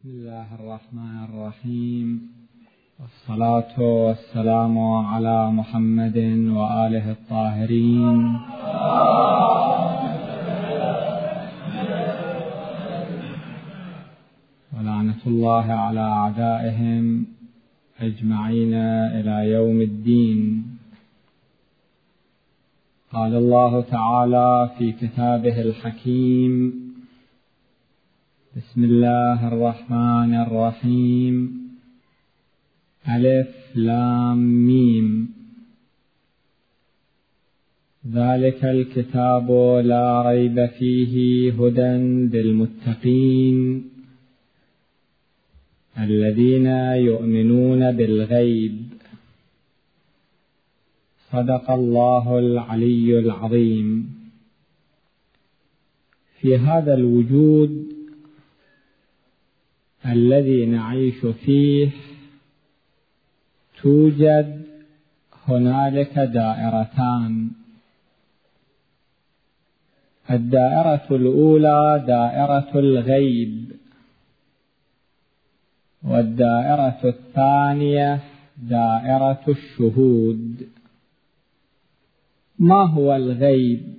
بسم الله الرحمن الرحيم. والصلاة والسلام على محمد وآله الطاهرين. ولعنة الله على أعدائهم أجمعين إلى يوم الدين. قال الله تعالى في كتابه الحكيم بسم الله الرحمن الرحيم. ألف لام ميم. ذلك الكتاب لا ريب فيه هدى للمتقين. الذين يؤمنون بالغيب. صدق الله العلي العظيم. في هذا الوجود الذي نعيش فيه توجد هنالك دائرتان. الدائرة الأولى دائرة الغيب والدائرة الثانية دائرة الشهود. ما هو الغيب؟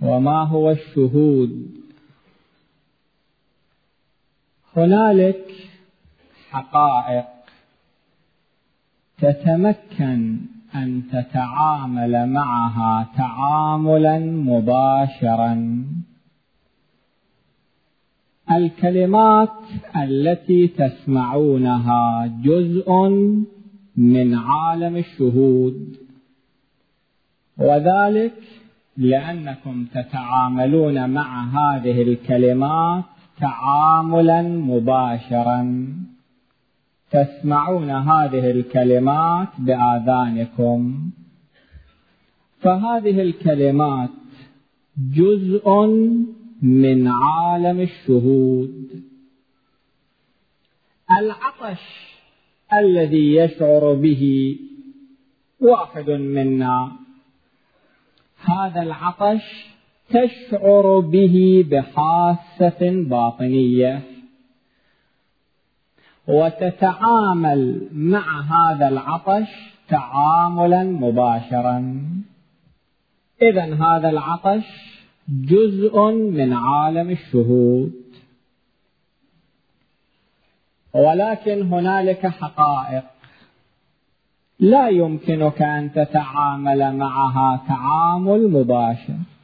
وما هو الشهود؟ هنالك حقائق تتمكن أن تتعامل معها تعاملا مباشرا. الكلمات التي تسمعونها جزء من عالم الشهود وذلك لأنكم تتعاملون مع هذه الكلمات تعاملا مباشرا. تسمعون هذه الكلمات بآذانكم. فهذه الكلمات جزء من عالم الشهود. العطش الذي يشعر به واحد منا. هذا العطش تشعر به بحاسة باطنية. وتتعامل مع هذا العطش تعاملا مباشرا. إذا هذا العطش جزء من عالم الشهود. ولكن هنالك حقائق. لا يمكنك أن تتعامل معها تعامل مباشر.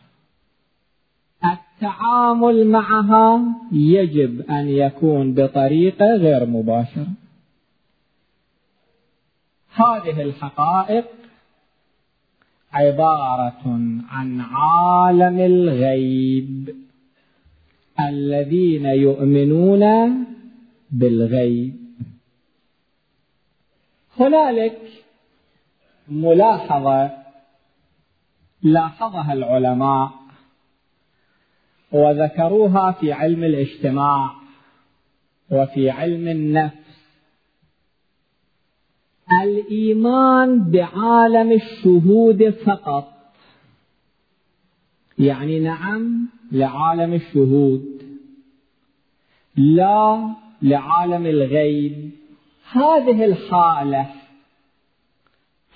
التعامل معها يجب أن يكون بطريقة غير مباشرة. هذه الحقائق عبارة عن عالم الغيب الذين يؤمنون بالغيب. هنالك ملاحظة لاحظها العلماء وذكروها في علم الاجتماع وفي علم النفس. الإيمان بعالم الشهود فقط. يعني نعم لعالم الشهود. لا لعالم الغيب. هذه الحالة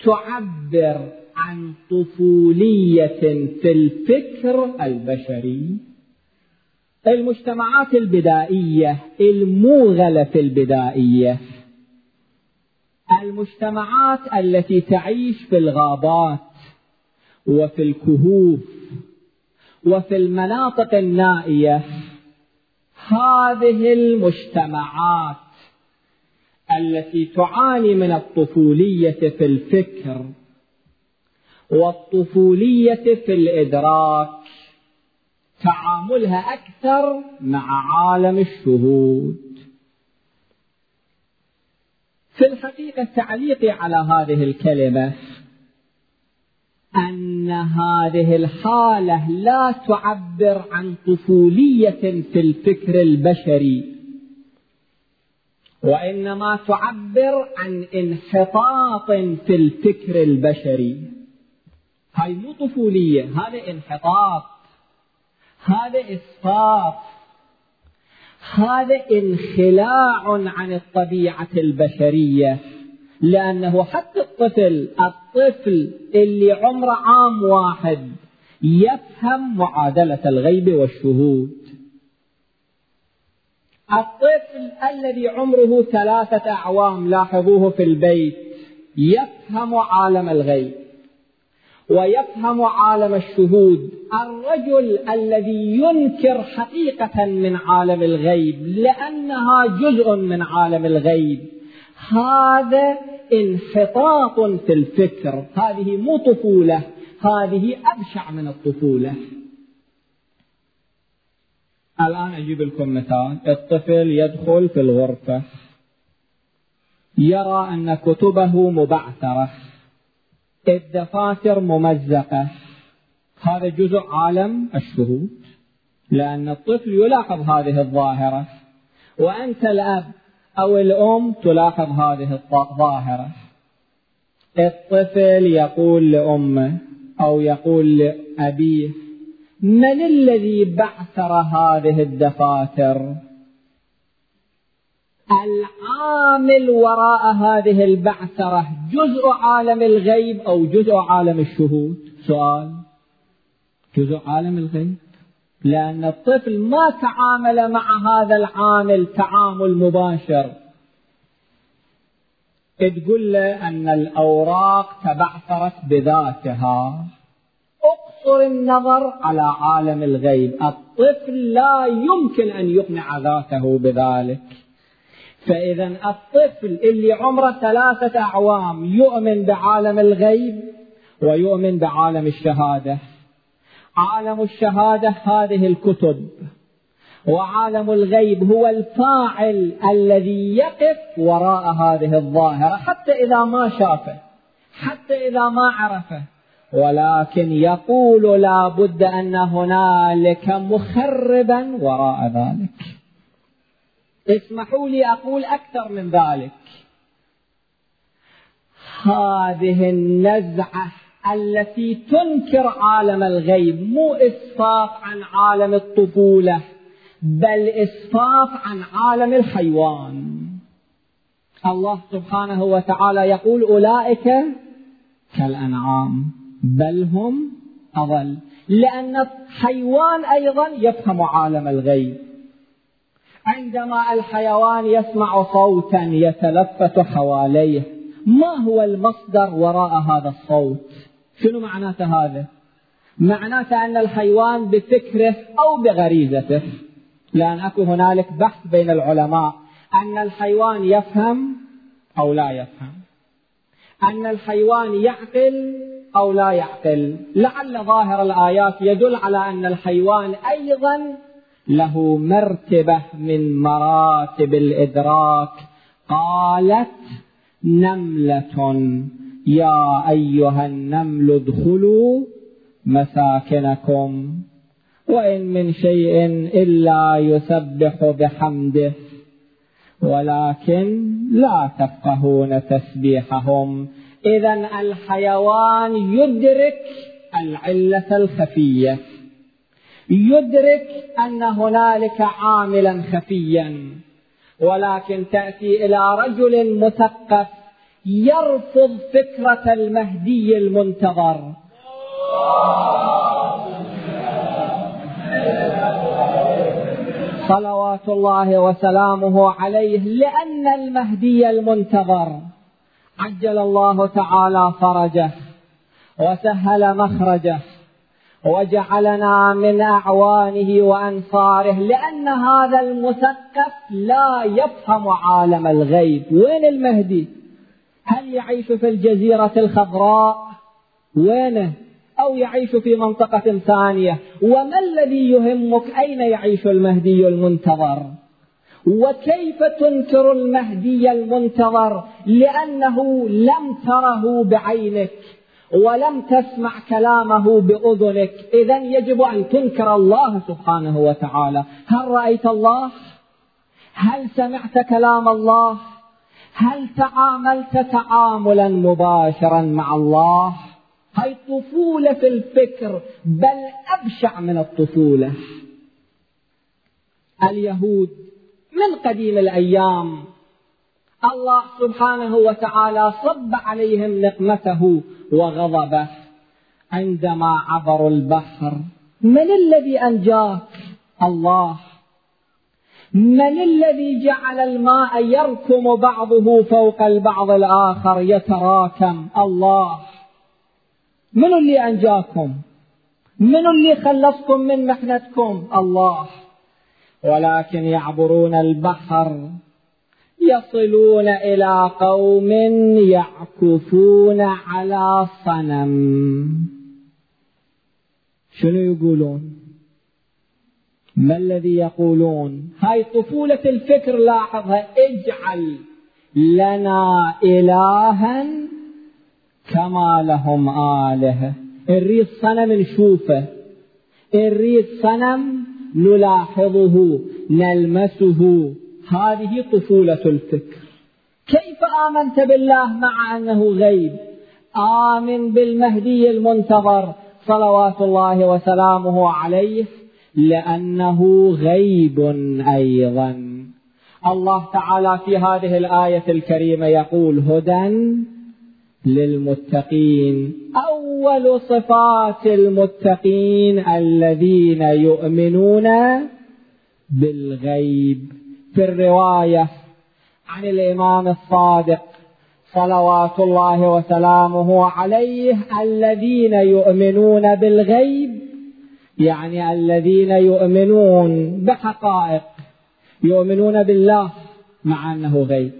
تعبر عن طفولية في الفكر البشري. المجتمعات البدائية الموغلة في البدائية. المجتمعات التي تعيش في الغابات وفي الكهوف وفي المناطق النائية هذه المجتمعات التي تعاني من الطفولية في الفكر والطفولية في الإدراك تعاملها أكثر مع عالم الشهود. في الحقيقة تعليقي على هذه الكلمة أن هذه الحالة لا تعبر عن طفولية في الفكر البشري وإنما تعبر عن انحطاط في الفكر البشري. هاي مو طفولية هذا انحطاط. هذا إسقاط. هذا انخلاع عن الطبيعة البشرية لأنه حتى الطفل الطفل اللي عمره عام واحد يفهم معادلة الغيب والشهود. الطفل الذي عمره ثلاثة أعوام لاحظوه في البيت يفهم عالم الغيب. ويفهم عالم الشهود. الرجل الذي ينكر حقيقة من عالم الغيب لأنها جزء من عالم الغيب. هذا انحطاط في الفكر. هذه مو طفولة هذه أبشع من الطفولة. الآن أجيب لكم مثال. الطفل يدخل في الغرفة يرى أن كتبه مبعثرة. الدفاتر ممزقة. هذا جزء عالم. الشهود لأن الطفل يلاحظ هذه الظاهرة وأنت الأب أو الأم تلاحظ هذه الظاهرة الطفل يقول لأمه أو يقول لأبيه من الذي بعثر هذه الدفاتر؟ العامل وراء هذه البعثرة جزء عالم الغيب أو جزء عالم الشهود؟ سؤال. جزء عالم الغيب. لأن الطفل ما تعامل مع هذا العامل تعامل مباشر. تقول له أن الأوراق تبعثرت بذاتها. اقصر النظر على عالم الغيب. الطفل لا يمكن أن يقنع ذاته بذلك. فإذا الطفل اللي عمره ثلاثة أعوام يؤمن بعالم الغيب ويؤمن بعالم الشهادة. عالم الشهادة هذه الكتب. وعالم الغيب هو الفاعل الذي يقف وراء هذه الظاهرة حتى إذا ما شافه حتى إذا ما عرفه. ولكن يقول لا بد أن هنالك مخربا وراء ذلك. اسمحوا لي أقول أكثر من ذلك. هذه النزعة التي تنكر عالم الغيب مو إسفاف عن عالم الطفولة بل إسفاف عن عالم الحيوان. الله سبحانه وتعالى يقول أولئك كالأنعام بل هم أضل. لأن الحيوان أيضا يفهم عالم الغيب. عندما الحيوان يسمع صوتا يتلفت حواليه ما هو المصدر وراء هذا الصوت؟ شنو معناته هذا؟ معناته أن الحيوان بفكره أو بغريزته. لأن أكو هنالك بحث بين العلماء أن الحيوان يفهم أو لا يفهم. أن الحيوان يعقل أو لا يعقل. لعل ظاهر الآيات يدل على أن الحيوان أيضا له مرتبة من مراتب الإدراك. قالت نملة. يا أيها النمل ادخلوا مساكنكم. وإن من شيء إلا يسبح بحمده. ولكن لا تفقهون تسبيحهم. إذا الحيوان يدرك العلة الخفية. يدرك أن هنالك عاملا خفيا ولكن تأتي إلى رجل مثقف يرفض فكرة المهدي المنتظر. صلوات الله وسلامه عليه لأن المهدي المنتظر. عجل الله تعالى فرجه وسهل مخرجه. وجعلنا من أعوانه وأنصاره لأن هذا المثقف لا يفهم عالم الغيب. وين المهدي؟ هل يعيش في الجزيرة الخضراء؟ وينه؟ أو يعيش في منطقة ثانية؟ وما الذي يهمك؟ أين يعيش المهدي المنتظر؟ وكيف تنكر المهدي المنتظر؟ لأنه لم تره بعينك. ولم تسمع كلامه بأذنك. اذا يجب أن تنكر الله سبحانه وتعالى. هل رأيت الله؟ هل سمعت كلام الله؟ هل تعاملت تعاملا مباشرا مع الله؟ هاي طفولة في الفكر؟ بل أبشع من الطفولة. اليهود من قديم الأيام الله سبحانه وتعالى صب عليهم نقمته وغضبه. عندما عبروا البحر من الذي أنجاك؟ الله. من الذي جعل الماء يركم بعضه فوق البعض الآخر يتراكم؟ الله. من اللي أنجاكم؟ من اللي خلصكم من محنتكم؟ الله. ولكن يعبرون البحر يصلون إلى قوم يعكفون على صنم. شنو يقولون؟ ما الذي يقولون؟ هاي طفولة الفكر لاحظها. اجعل لنا إلها كما لهم آلهة نريد صنم نشوفه. نريد صنم نلاحظه نلمسه. هذه طفولة الفكر. كيف آمنت بالله مع أنه غيب؟ آمن بالمهدي المنتظر صلوات الله وسلامه عليه لأنه غيب أيضا. الله تعالى في هذه الآية الكريمة يقول هدى للمتقين أول صفات المتقين الذين يؤمنون بالغيب. في الرواية عن الإمام الصادق صلوات الله وسلامه عليه الذين يؤمنون بالغيب يعني الذين يؤمنون بحقائق يؤمنون بالله مع أنه غيب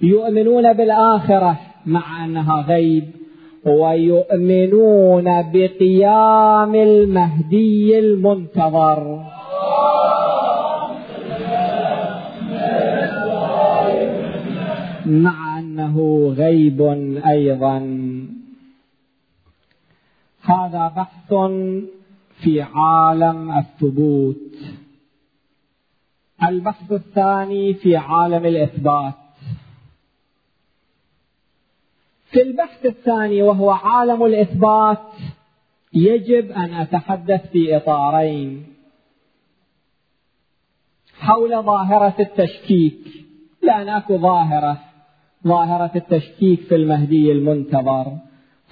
يؤمنون بالآخرة مع أنها غيب ويؤمنون بقيام المهدي المنتظر. مع أنه غيب أيضا. هذا بحث في عالم الثبوت. البحث الثاني في عالم الإثبات. في البحث الثاني وهو عالم الإثبات يجب أن أتحدث في إطارين. حول ظاهرة التشكيك لأن أكو ظاهرة. ظاهرة التشكيك في المهدي المنتظر.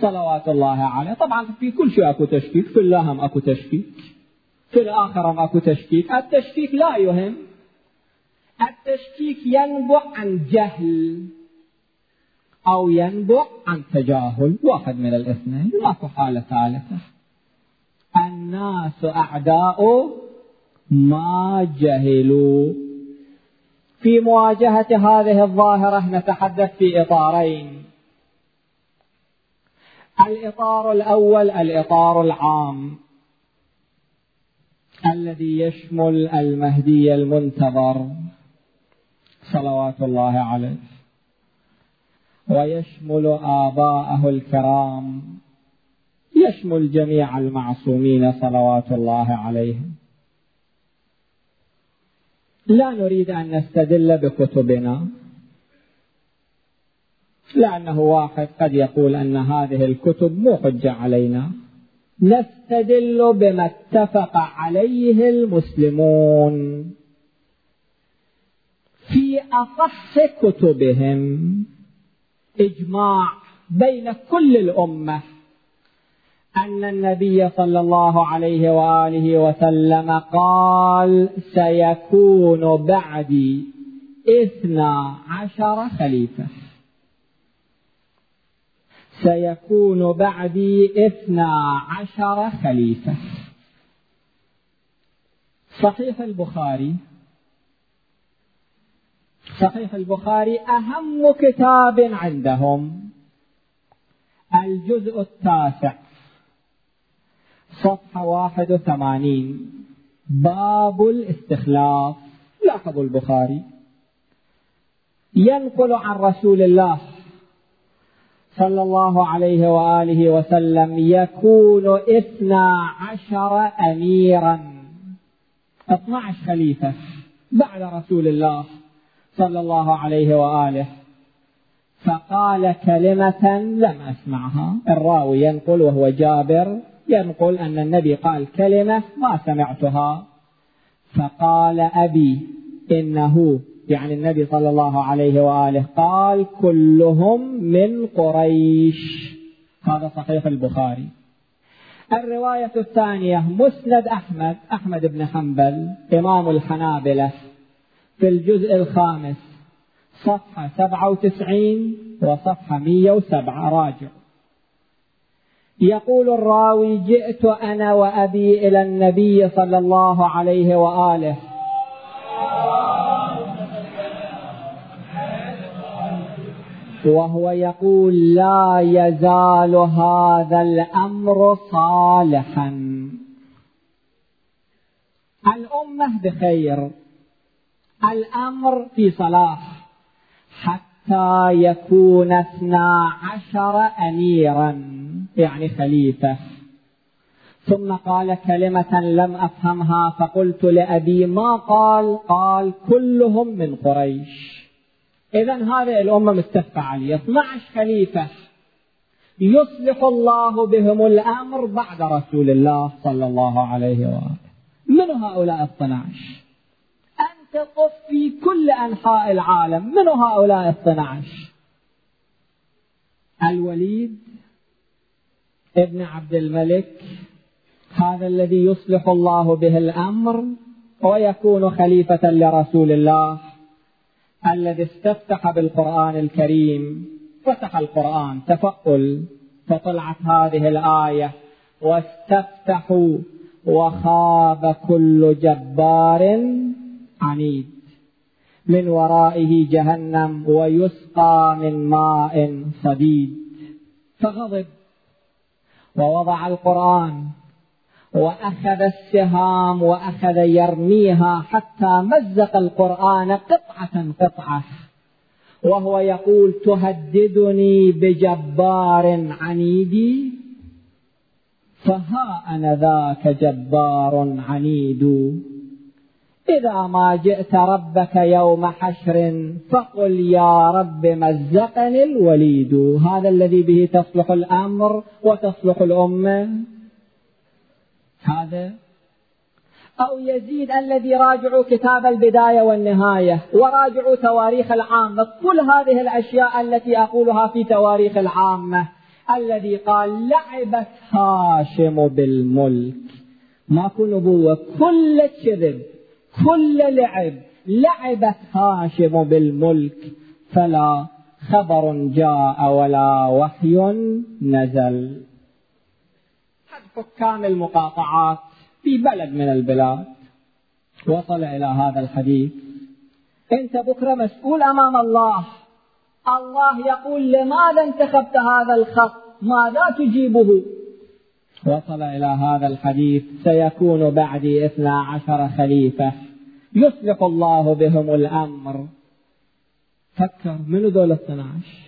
صلوات الله عليه. طبعا في كل شيء أكو تشكيك في الله هم أكو تشكيك في الآخرة هم أكو تشكيك. التشكيك لا يهم. التشكيك ينبع عن جهل أو ينبع عن تجاهل. واحد من الاثنين. ماكو حالة ثالثة. الناس أعداء ما جهلوا. في مواجهة هذه الظاهرة نتحدث في إطارين. الإطار الأول الإطار العام الذي يشمل المهدي المنتظر صلوات الله عليه ويشمل آباءه الكرام يشمل جميع المعصومين صلوات الله عليهم. لا نريد أن نستدل بكتبنا. لأنه واحد قد يقول أن هذه الكتب مو حجة علينا. نستدل بما اتفق عليه المسلمون. في أصح كتبهم إجماع بين كل الأمة. أن النبي صلى الله عليه وآله وسلم قال سيكون بعدي اثنا عشر خليفة. سيكون بعدي اثنا عشر خليفة. صحيح البخاري. صحيح البخاري أهم كتاب عندهم. الجزء التاسع. صفحة واحد وثمانين. باب الاستخلاف. لاحظوا البخاري. ينقل عن رسول الله صلى الله عليه وآله وسلم يكون اثنا عشر أميرا. اثنا عشر خليفة بعد رسول الله صلى الله عليه وآله. فقال كلمة لم أسمعها. الراوي ينقل وهو جابر. ينقل أن النبي قال كلمة ما سمعتها. فقال أبي إنه يعني النبي صلى الله عليه وآله قال كلهم من قريش. هذا صحيح البخاري. الرواية الثانية مسند أحمد أحمد بن حنبل إمام الحنابلة في الجزء الخامس صفحة سبعة وتسعين وصفحة مية وسبعة راجع. يقول الراوي جئت أنا وأبي إلى النبي صلى الله عليه وآله. وهو يقول لا يزال هذا الأمر صالحا. الأمة بخير الأمر في صلاح. حتى يكون اثنا عشر اميرا يعني خليفة. ثم قال كلمة لم أفهمها فقلت لأبي ما قال؟ قال كلهم من قريش. إذا هذه الأمة متفقة عليه 12 خليفة. يصلح الله بهم الأمر بعد رسول الله صلى الله عليه وآله. من هؤلاء 12 أنت قف في كل أنحاء العالم. من هؤلاء 12 الوليد ابن عبد الملك هذا الذي يصلح الله به الأمر ويكون خليفة لرسول الله الذي استفتح بالقرآن الكريم. فتح القرآن تفأل فطلعت هذه الآية واستفتحوا وخاب كل جبار عنيد. من ورائه جهنم ويسقى من ماء صديد فغضب. ووضع القرآن. وأخذ السهام وأخذ يرميها حتى مزق القرآن قطعة قطعة. وهو يقول تهددني بجبار عنيد. فها أنا ذاك جبار عنيد. إذا ما جئت ربك يوم حشر فقل يا رب مزقني الوليد. هذا الذي به تصلح الأمر وتصلح الأمة. هذا. أو يزيد الذي راجعوا كتاب البداية والنهاية وراجعوا تواريخ العامة كل هذه الأشياء التي أقولها في تواريخ العامة. الذي قال لعبت هاشم بالملك. ماكو نبوة كل كذب. كل لعب لعبت هاشم بالملك فلا خبر جاء ولا وحي نزل. حكام المقاطعات في بلد من البلاد؟ وصل إلى هذا الحديث. أنت بكرة مسؤول أمام الله. الله يقول لماذا انتخبت هذا الخط؟ ماذا تجيبه؟ وصل إلى هذا الحديث. سيكون بعدي اثنا عشر خليفة. يصلح الله بهم الأمر. فكر من ذول الاثنى عشر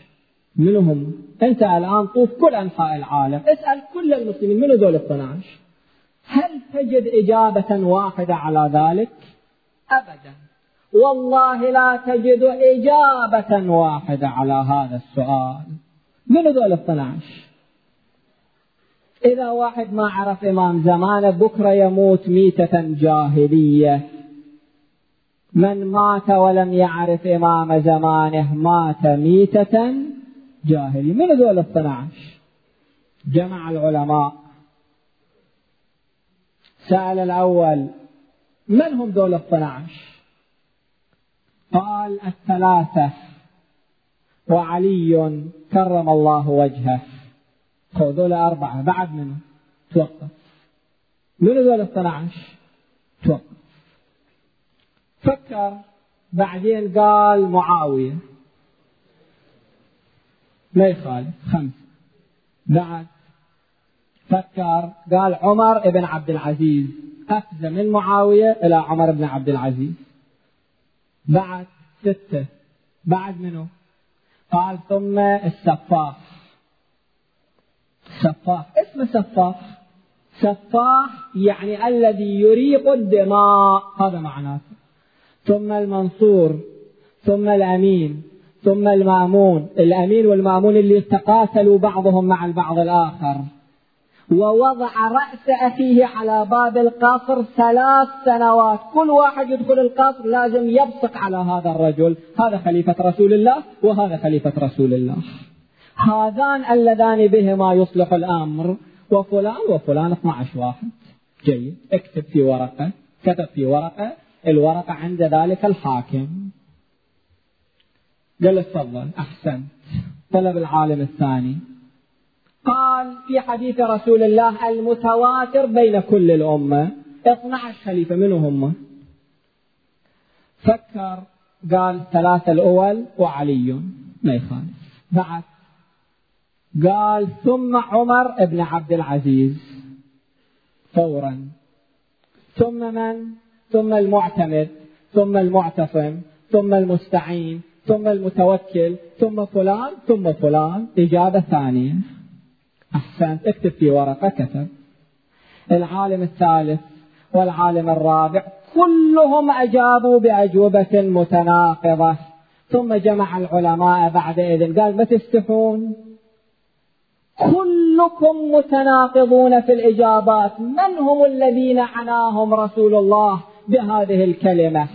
من هم؟ أنت الآن طوف كل أنحاء العالم. اسأل كل المسلمين من هذول 12 هل تجد إجابة واحدة على ذلك؟ أبدا. والله لا تجد إجابة واحدة على هذا السؤال. من هذول 12 إذا واحد ما عرف إمام زمانه بكرة يموت ميتة جاهلية. من مات ولم يعرف إمام زمانه مات ميتة جاهلي. من هذول الاثنى عشر جمع العلماء. سأل الأول من هم دول الاثنى عشر قال الثلاثة. وعلي كرم الله وجهه. دول أربعة بعد منه توقف. من هذول الاثنى عشر توقف. فكر بعدين قال معاوية. ما يخالف خمسة بعد فكر قال عمر بن عبد العزيز. أفزى من معاوية إلى عمر بن عبد العزيز. بعد ستة. بعد منه قال ثم السفاح. سفاح. اسمه سفاح. سفاح يعني الذي يريق الدماء. هذا معناته ثم المنصور ثم الأمين ثم المأمون. الأمين والمأمون اللي تقاتلوا بعضهم مع البعض الآخر. ووضع رأس أخيه على باب القصر ثلاث سنوات. كل واحد يدخل القصر لازم يبصق على هذا الرجل. هذا خليفة رسول الله وهذا خليفة رسول الله. هذان اللذان بهما يصلح الأمر. وفلان وفلان 12 واحد. جيد. اكتب في ورقة كتب في ورقة. الورقة عند ذلك الحاكم. قال تفضل أحسنت. طلب العالم الثاني. قال في حديث رسول الله المتواتر بين كل الأمة 12 خليفة منو هم؟ فكر قال ثلاثة الأول وعلي ما يخالف. بعد قال ثم عمر بن عبد العزيز. فورا. ثم من؟ ثم المعتمد ثم المعتصم ثم المستعين ثم المتوكل ثم فلان ثم فلان إجابة ثانية. أحسنت اكتب في ورقة كتب. العالم الثالث والعالم الرابع كلهم أجابوا بأجوبة متناقضة. ثم جمع العلماء بعد إذن. قال ما تستحون؟ كلكم متناقضون في الإجابات. من هم الذين عناهم رسول الله؟ بهذه الكلمة.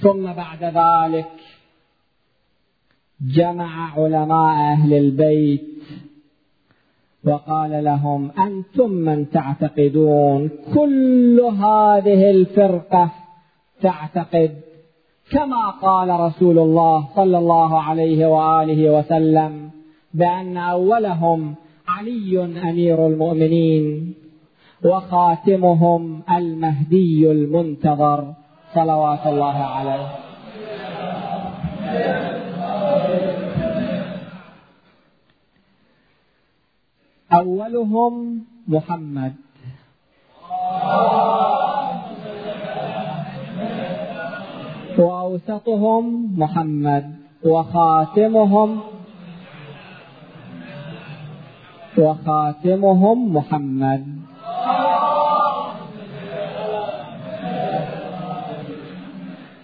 ثم بعد ذلك جمع علماء أهل البيت وقال لهم أنتم من تعتقدون كل هذه الفرقة تعتقد كما قال رسول الله صلى الله عليه وآله وسلم بأن أولهم علي أمير المؤمنين. وخاتمهم المهدي المنتظر صلوات الله عليه. أولهم محمد. وأوسطهم محمد. وخاتمهم وخاتمهم محمد.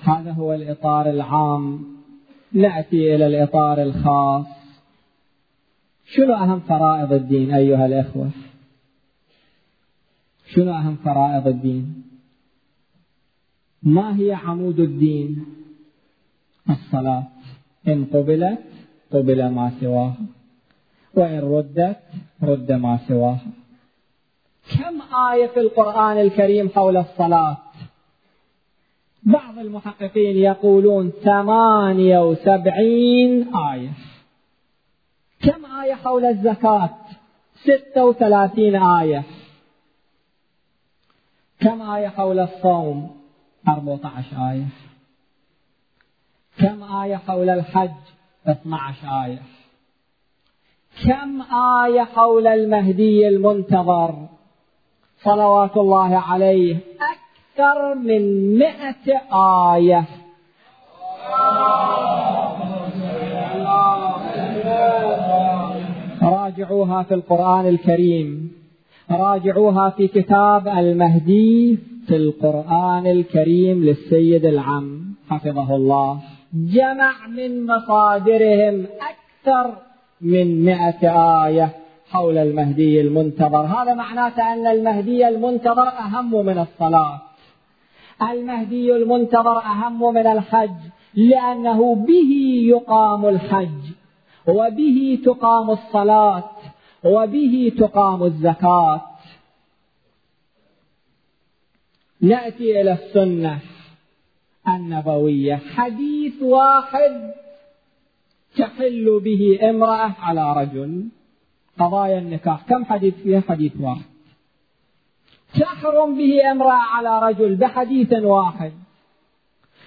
هذا هو الإطار العام. نأتي إلى الإطار الخاص. شنو أهم فرائض الدين أيها الإخوة؟ شنو أهم فرائض الدين؟ ما هي عمود الدين؟ الصلاة. إن قبلت قبل ما سواها. وإن ردت رد ما سواها. كم آية في القرآن الكريم حول الصلاة؟ بعض المحققين يقولون ثمانية وسبعين آية. كم آية حول الزكاة؟ ستة وثلاثين آية. كم آية حول الصوم؟ أربعة عشر آية. كم آية حول الحج؟ اثنى عشر آية. كم آية حول المهدي المنتظر؟ صلوات الله عليه أكثر من مئة آية. راجعوها في القرآن الكريم. راجعوها في كتاب المهدي في القرآن الكريم للسيد العم حفظه الله. جمع من مصادرهم أكثر من مئة آية حول المهدي المنتظر. هذا معناته أن المهدي المنتظر أهم من الصلاة. المهدي المنتظر أهم من الحج لأنه به يقام الحج وبه تقام الصلاة وبه تقام الزكاة. نأتي إلى السنة النبوية. حديث واحد تحل به امرأة على رجل. قضايا النكاح. كم حديث فيها؟ حديث واحد. تحرم به امرأة على رجل بحديث واحد.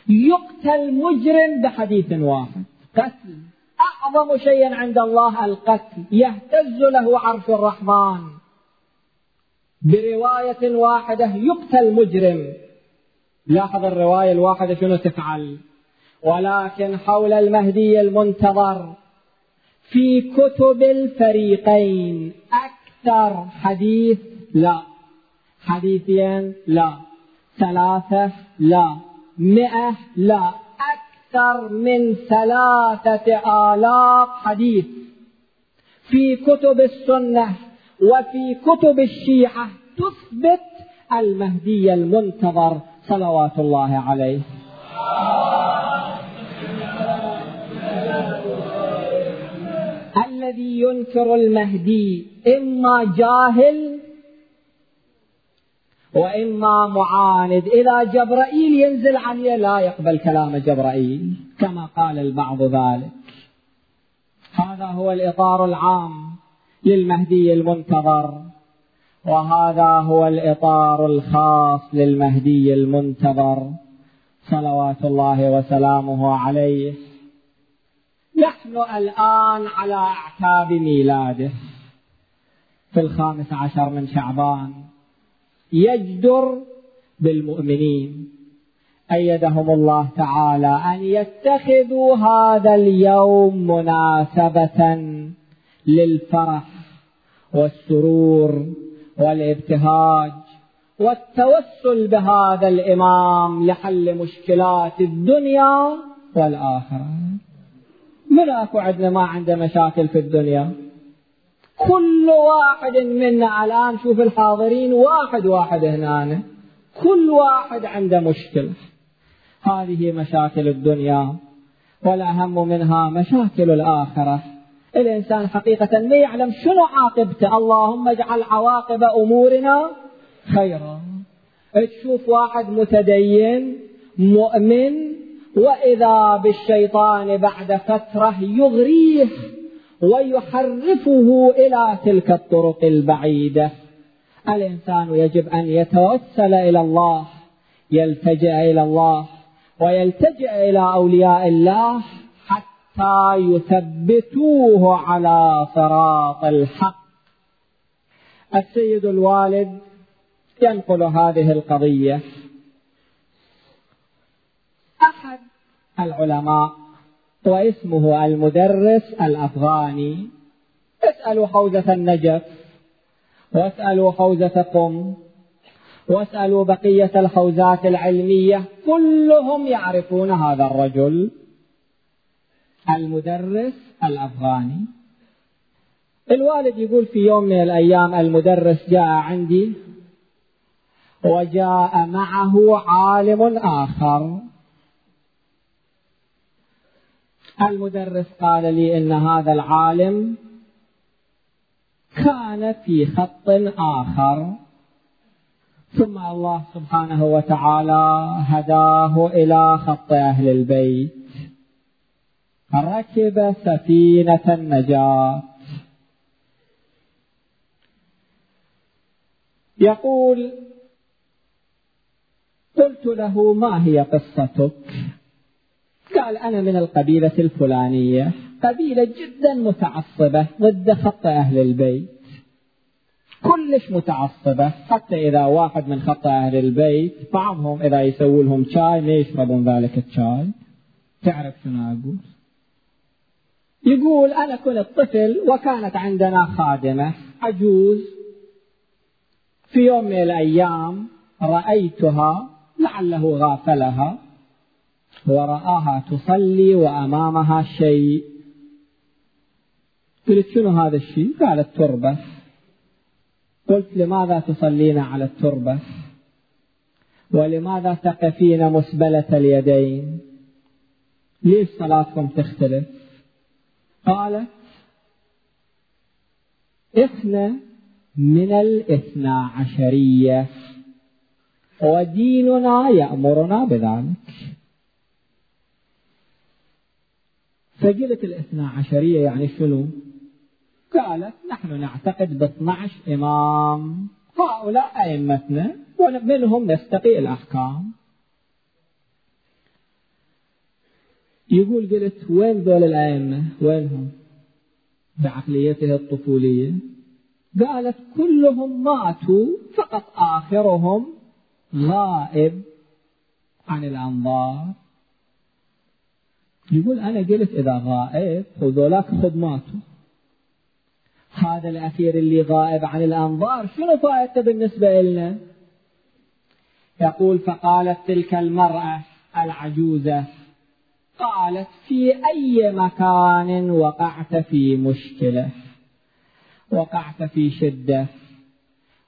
يقتل مجرم بحديث واحد. قتل. أعظم شيء عند الله القتل. يهتز له عرش الرحمن. برواية واحدة يقتل مجرم. لاحظ الرواية الواحدة شنو تفعل؟ ولكن حول المهدي المنتظر. في كتب الفريقين. أكثر حديث لا. حديثين لا ثلاثة لا مئة لا أكثر من ثلاثة آلاف حديث. في كتب السنة وفي كتب الشيعة تثبت المهدي المنتظر صلوات الله عليه. الذي ينكر المهدي إما جاهل وإما معاند إذا جبرائيل ينزل عليه لا يقبل كلام جبرائيل كما قال البعض ذلك. هذا هو الإطار العام للمهدي المنتظر وهذا هو الإطار الخاص للمهدي المنتظر. صلوات الله وسلامه عليه. نحن الآن على أعتاب ميلاده. في الخامس عشر من شعبان يجدر بالمؤمنين. أيدهم الله تعالى أن يتخذوا هذا اليوم مناسبة للفرح والسرور والابتهاج والتوسل بهذا الإمام لحل مشكلات الدنيا والآخرة. من أكو عندنا ما عنده مشاكل في الدنيا؟ كل واحد منا الآن شوف الحاضرين واحد واحد هنا كل واحد عنده مشكلة. هذه مشاكل الدنيا والأهم منها مشاكل الآخرة. الإنسان حقيقة ما يعلم شنو عاقبته. اللهم اجعل عواقب أمورنا خيرا. تشوف واحد متدين مؤمن وإذا بالشيطان بعد فترة يغريه. ويحرفه إلى تلك الطرق البعيدة. الإنسان يجب أن يتوسل إلى الله يلتجئ إلى الله ويلتجئ إلى أولياء الله حتى يثبتوه على صراط الحق. السيد الوالد ينقل هذه القضية. أحد العلماء واسمه المدرس الأفغاني. اسألوا حوزة النجف واسألوا حوزة قم واسألوا بقية الحوزات العلمية كلهم يعرفون هذا الرجل المدرس الأفغاني. الوالد يقول في يوم من الأيام المدرس جاء عندي وجاء معه عالم آخر. المدرس قال لي إن هذا العالم كان في خط آخر. ثم الله سبحانه وتعالى هداه إلى خط أهل البيت. ركب سفينة النجاة. يقول قلت له ما هي قصتك؟ قال أنا من القبيلة الفلانية قبيلة جدا متعصبة ضد خط أهل البيت. كلش متعصبة حتى إذا واحد من خط أهل البيت بعضهم إذا يسووا لهم شاي ما يشربون ذلك الشاي. تعرف شنو أقول؟ يقول أنا كنت طفل وكانت عندنا خادمة. عجوز. في يوم من الأيام رأيتها لعله غافلها. ورآها تصلي وأمامها شيء. قلت شنو هذا الشيء؟ قالت تربة قلت لماذا تصلين على التربة؟ ولماذا تقفين مسبلة اليدين؟ ليش صلاتكم تختلف؟ قالت إحنا من الإثنى عشرية. وديننا يأمرنا بذلك. فقلت الاثنى عشرية يعني شنو؟ قالت نحن نعتقد ب 12 إمام. هؤلاء أئمتنا ومنهم نستقي الأحكام. يقول قلت وين ذول الأئمة؟ وينهم بعقليته الطفولية. قالت كلهم ماتوا فقط آخرهم غائب عن الأنظار. يقول أنا قلت إذا غائب وذولاك خذ ماتوا هذا الأخير اللي غائب عن الأنظار شنو فائدته بالنسبة لنا يقول فقالت تلك المرأة العجوزة قالت في أي مكان وقعت في مشكلة؟ وقعت في شدة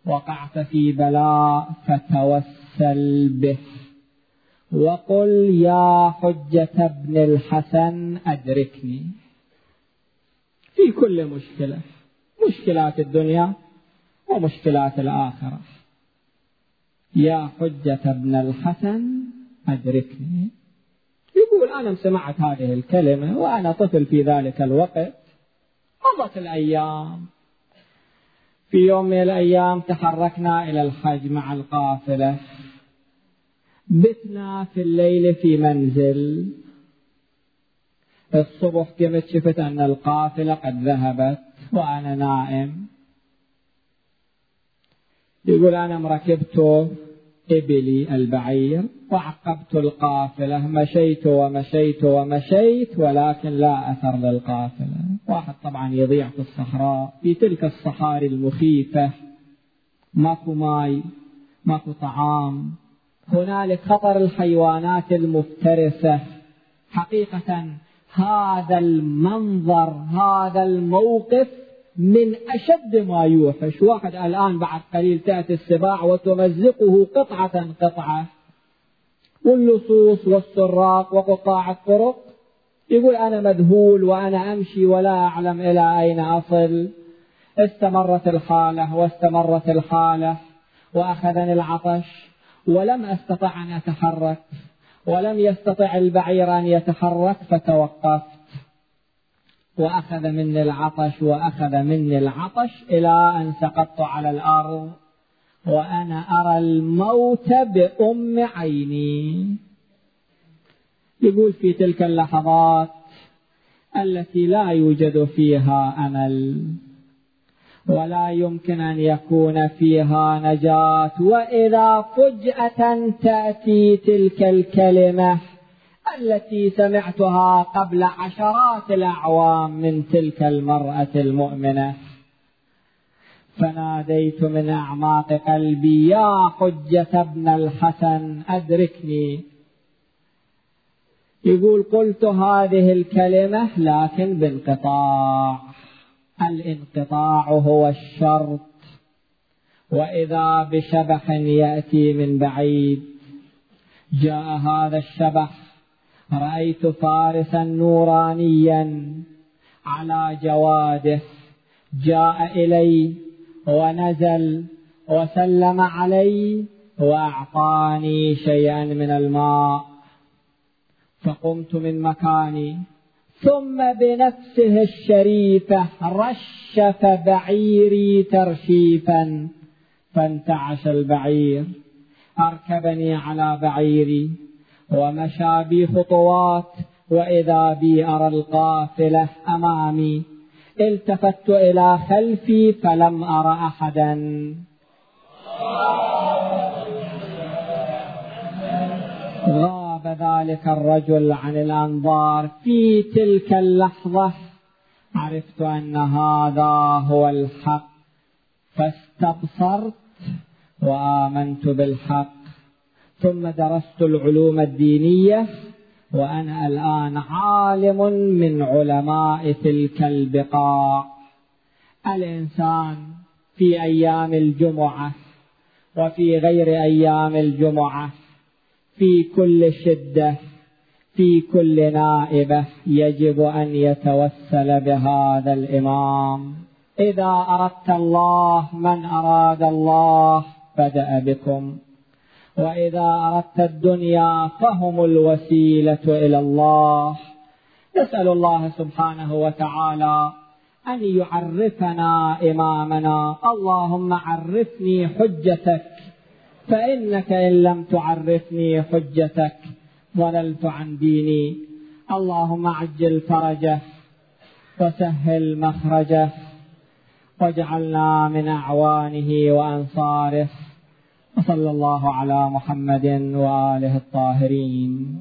وقعت في بلاء فتوسل به. وقل يا حجة ابن الحسن أدركني. في كل مشكلة مشكلات الدنيا ومشكلات الآخرة. يا حجة ابن الحسن أدركني. يقول أنا سمعت هذه الكلمة وأنا طفل في ذلك الوقت. مضت الأيام. في يوم من الأيام تحركنا إلى الحج مع القافلة. بتنا في الليل في منزل. الصبح قمت شفت أن القافلة قد ذهبت وأنا نائم. يقول أنا مركبت إبلي البعير وعقبت القافلة. مشيت ومشيت ومشيت ولكن لا أثر للقافلة. واحد طبعا يضيع في الصحراء في تلك الصحاري المخيفة. ماكو ماي ماكو طعام. هنالك خطر الحيوانات المفترسة. حقيقة هذا المنظر هذا الموقف من أشد ما يوحش. واحد الآن بعد قليل تأتي السباع وتمزقه قطعة قطعة. واللصوص والسراق وقطاع الطرق. يقول أنا مذهول وأنا أمشي ولا أعلم إلى أين أصل. استمرت الحالة واستمرت الحالة. وأخذني العطش. ولم أستطع أن أتحرك ولم يستطع البعير أن يتحرك فتوقفت. وأخذ مني العطش وأخذ مني العطش إلى أن سقطت على الأرض وأنا أرى الموت بأم عيني. يقول في تلك اللحظات التي لا يوجد فيها أمل. ولا يمكن أن يكون فيها نجاة. وإذا فجأة تأتي تلك الكلمة التي سمعتها قبل عشرات الأعوام من تلك المرأة المؤمنة فناديت من أعماق قلبي يا حجة ابن الحسن أدركني. يقول قلت هذه الكلمة لكن بانقطاع. الانقطاع هو الشرط. وإذا بشبح يأتي من بعيد. جاء هذا الشبح. رأيت فارسا نورانيا على جواده. جاء إلي ونزل وسلم علي وأعطاني شيئا من الماء. فقمت من مكاني. ثم بنفسه الشريفة رشف بعيري ترشيفا. فانتعش البعير أركبني على بعيري ومشى بي خطوات وإذا بي أرى القافلة أمامي. التفت إلى خلفي فلم أر أحدا. غاب ذلك الرجل عن الأنظار في تلك اللحظة. عرفت أن هذا هو الحق. فاستبصرت وآمنت بالحق. ثم درست العلوم الدينية وأنا الآن عالم من علماء تلك البقاع. الإنسان في أيام الجمعة وفي غير أيام الجمعة في كل شدة في كل نائبة يجب أن يتوسل بهذا الإمام. إذا أردت الله من أراد الله بدأ بكم. وإذا أردت الدنيا فهم الوسيلة إلى الله. نسأل الله سبحانه وتعالى أن يعرفنا إمامنا. اللهم عرفني حجتك. فإنك إن لم تعرفني حجتك ضللت عن ديني. اللهم عجل فرجه وسهل مخرجه واجعلنا من أعوانه وأنصاره. وصلى الله على محمد وآله الطاهرين.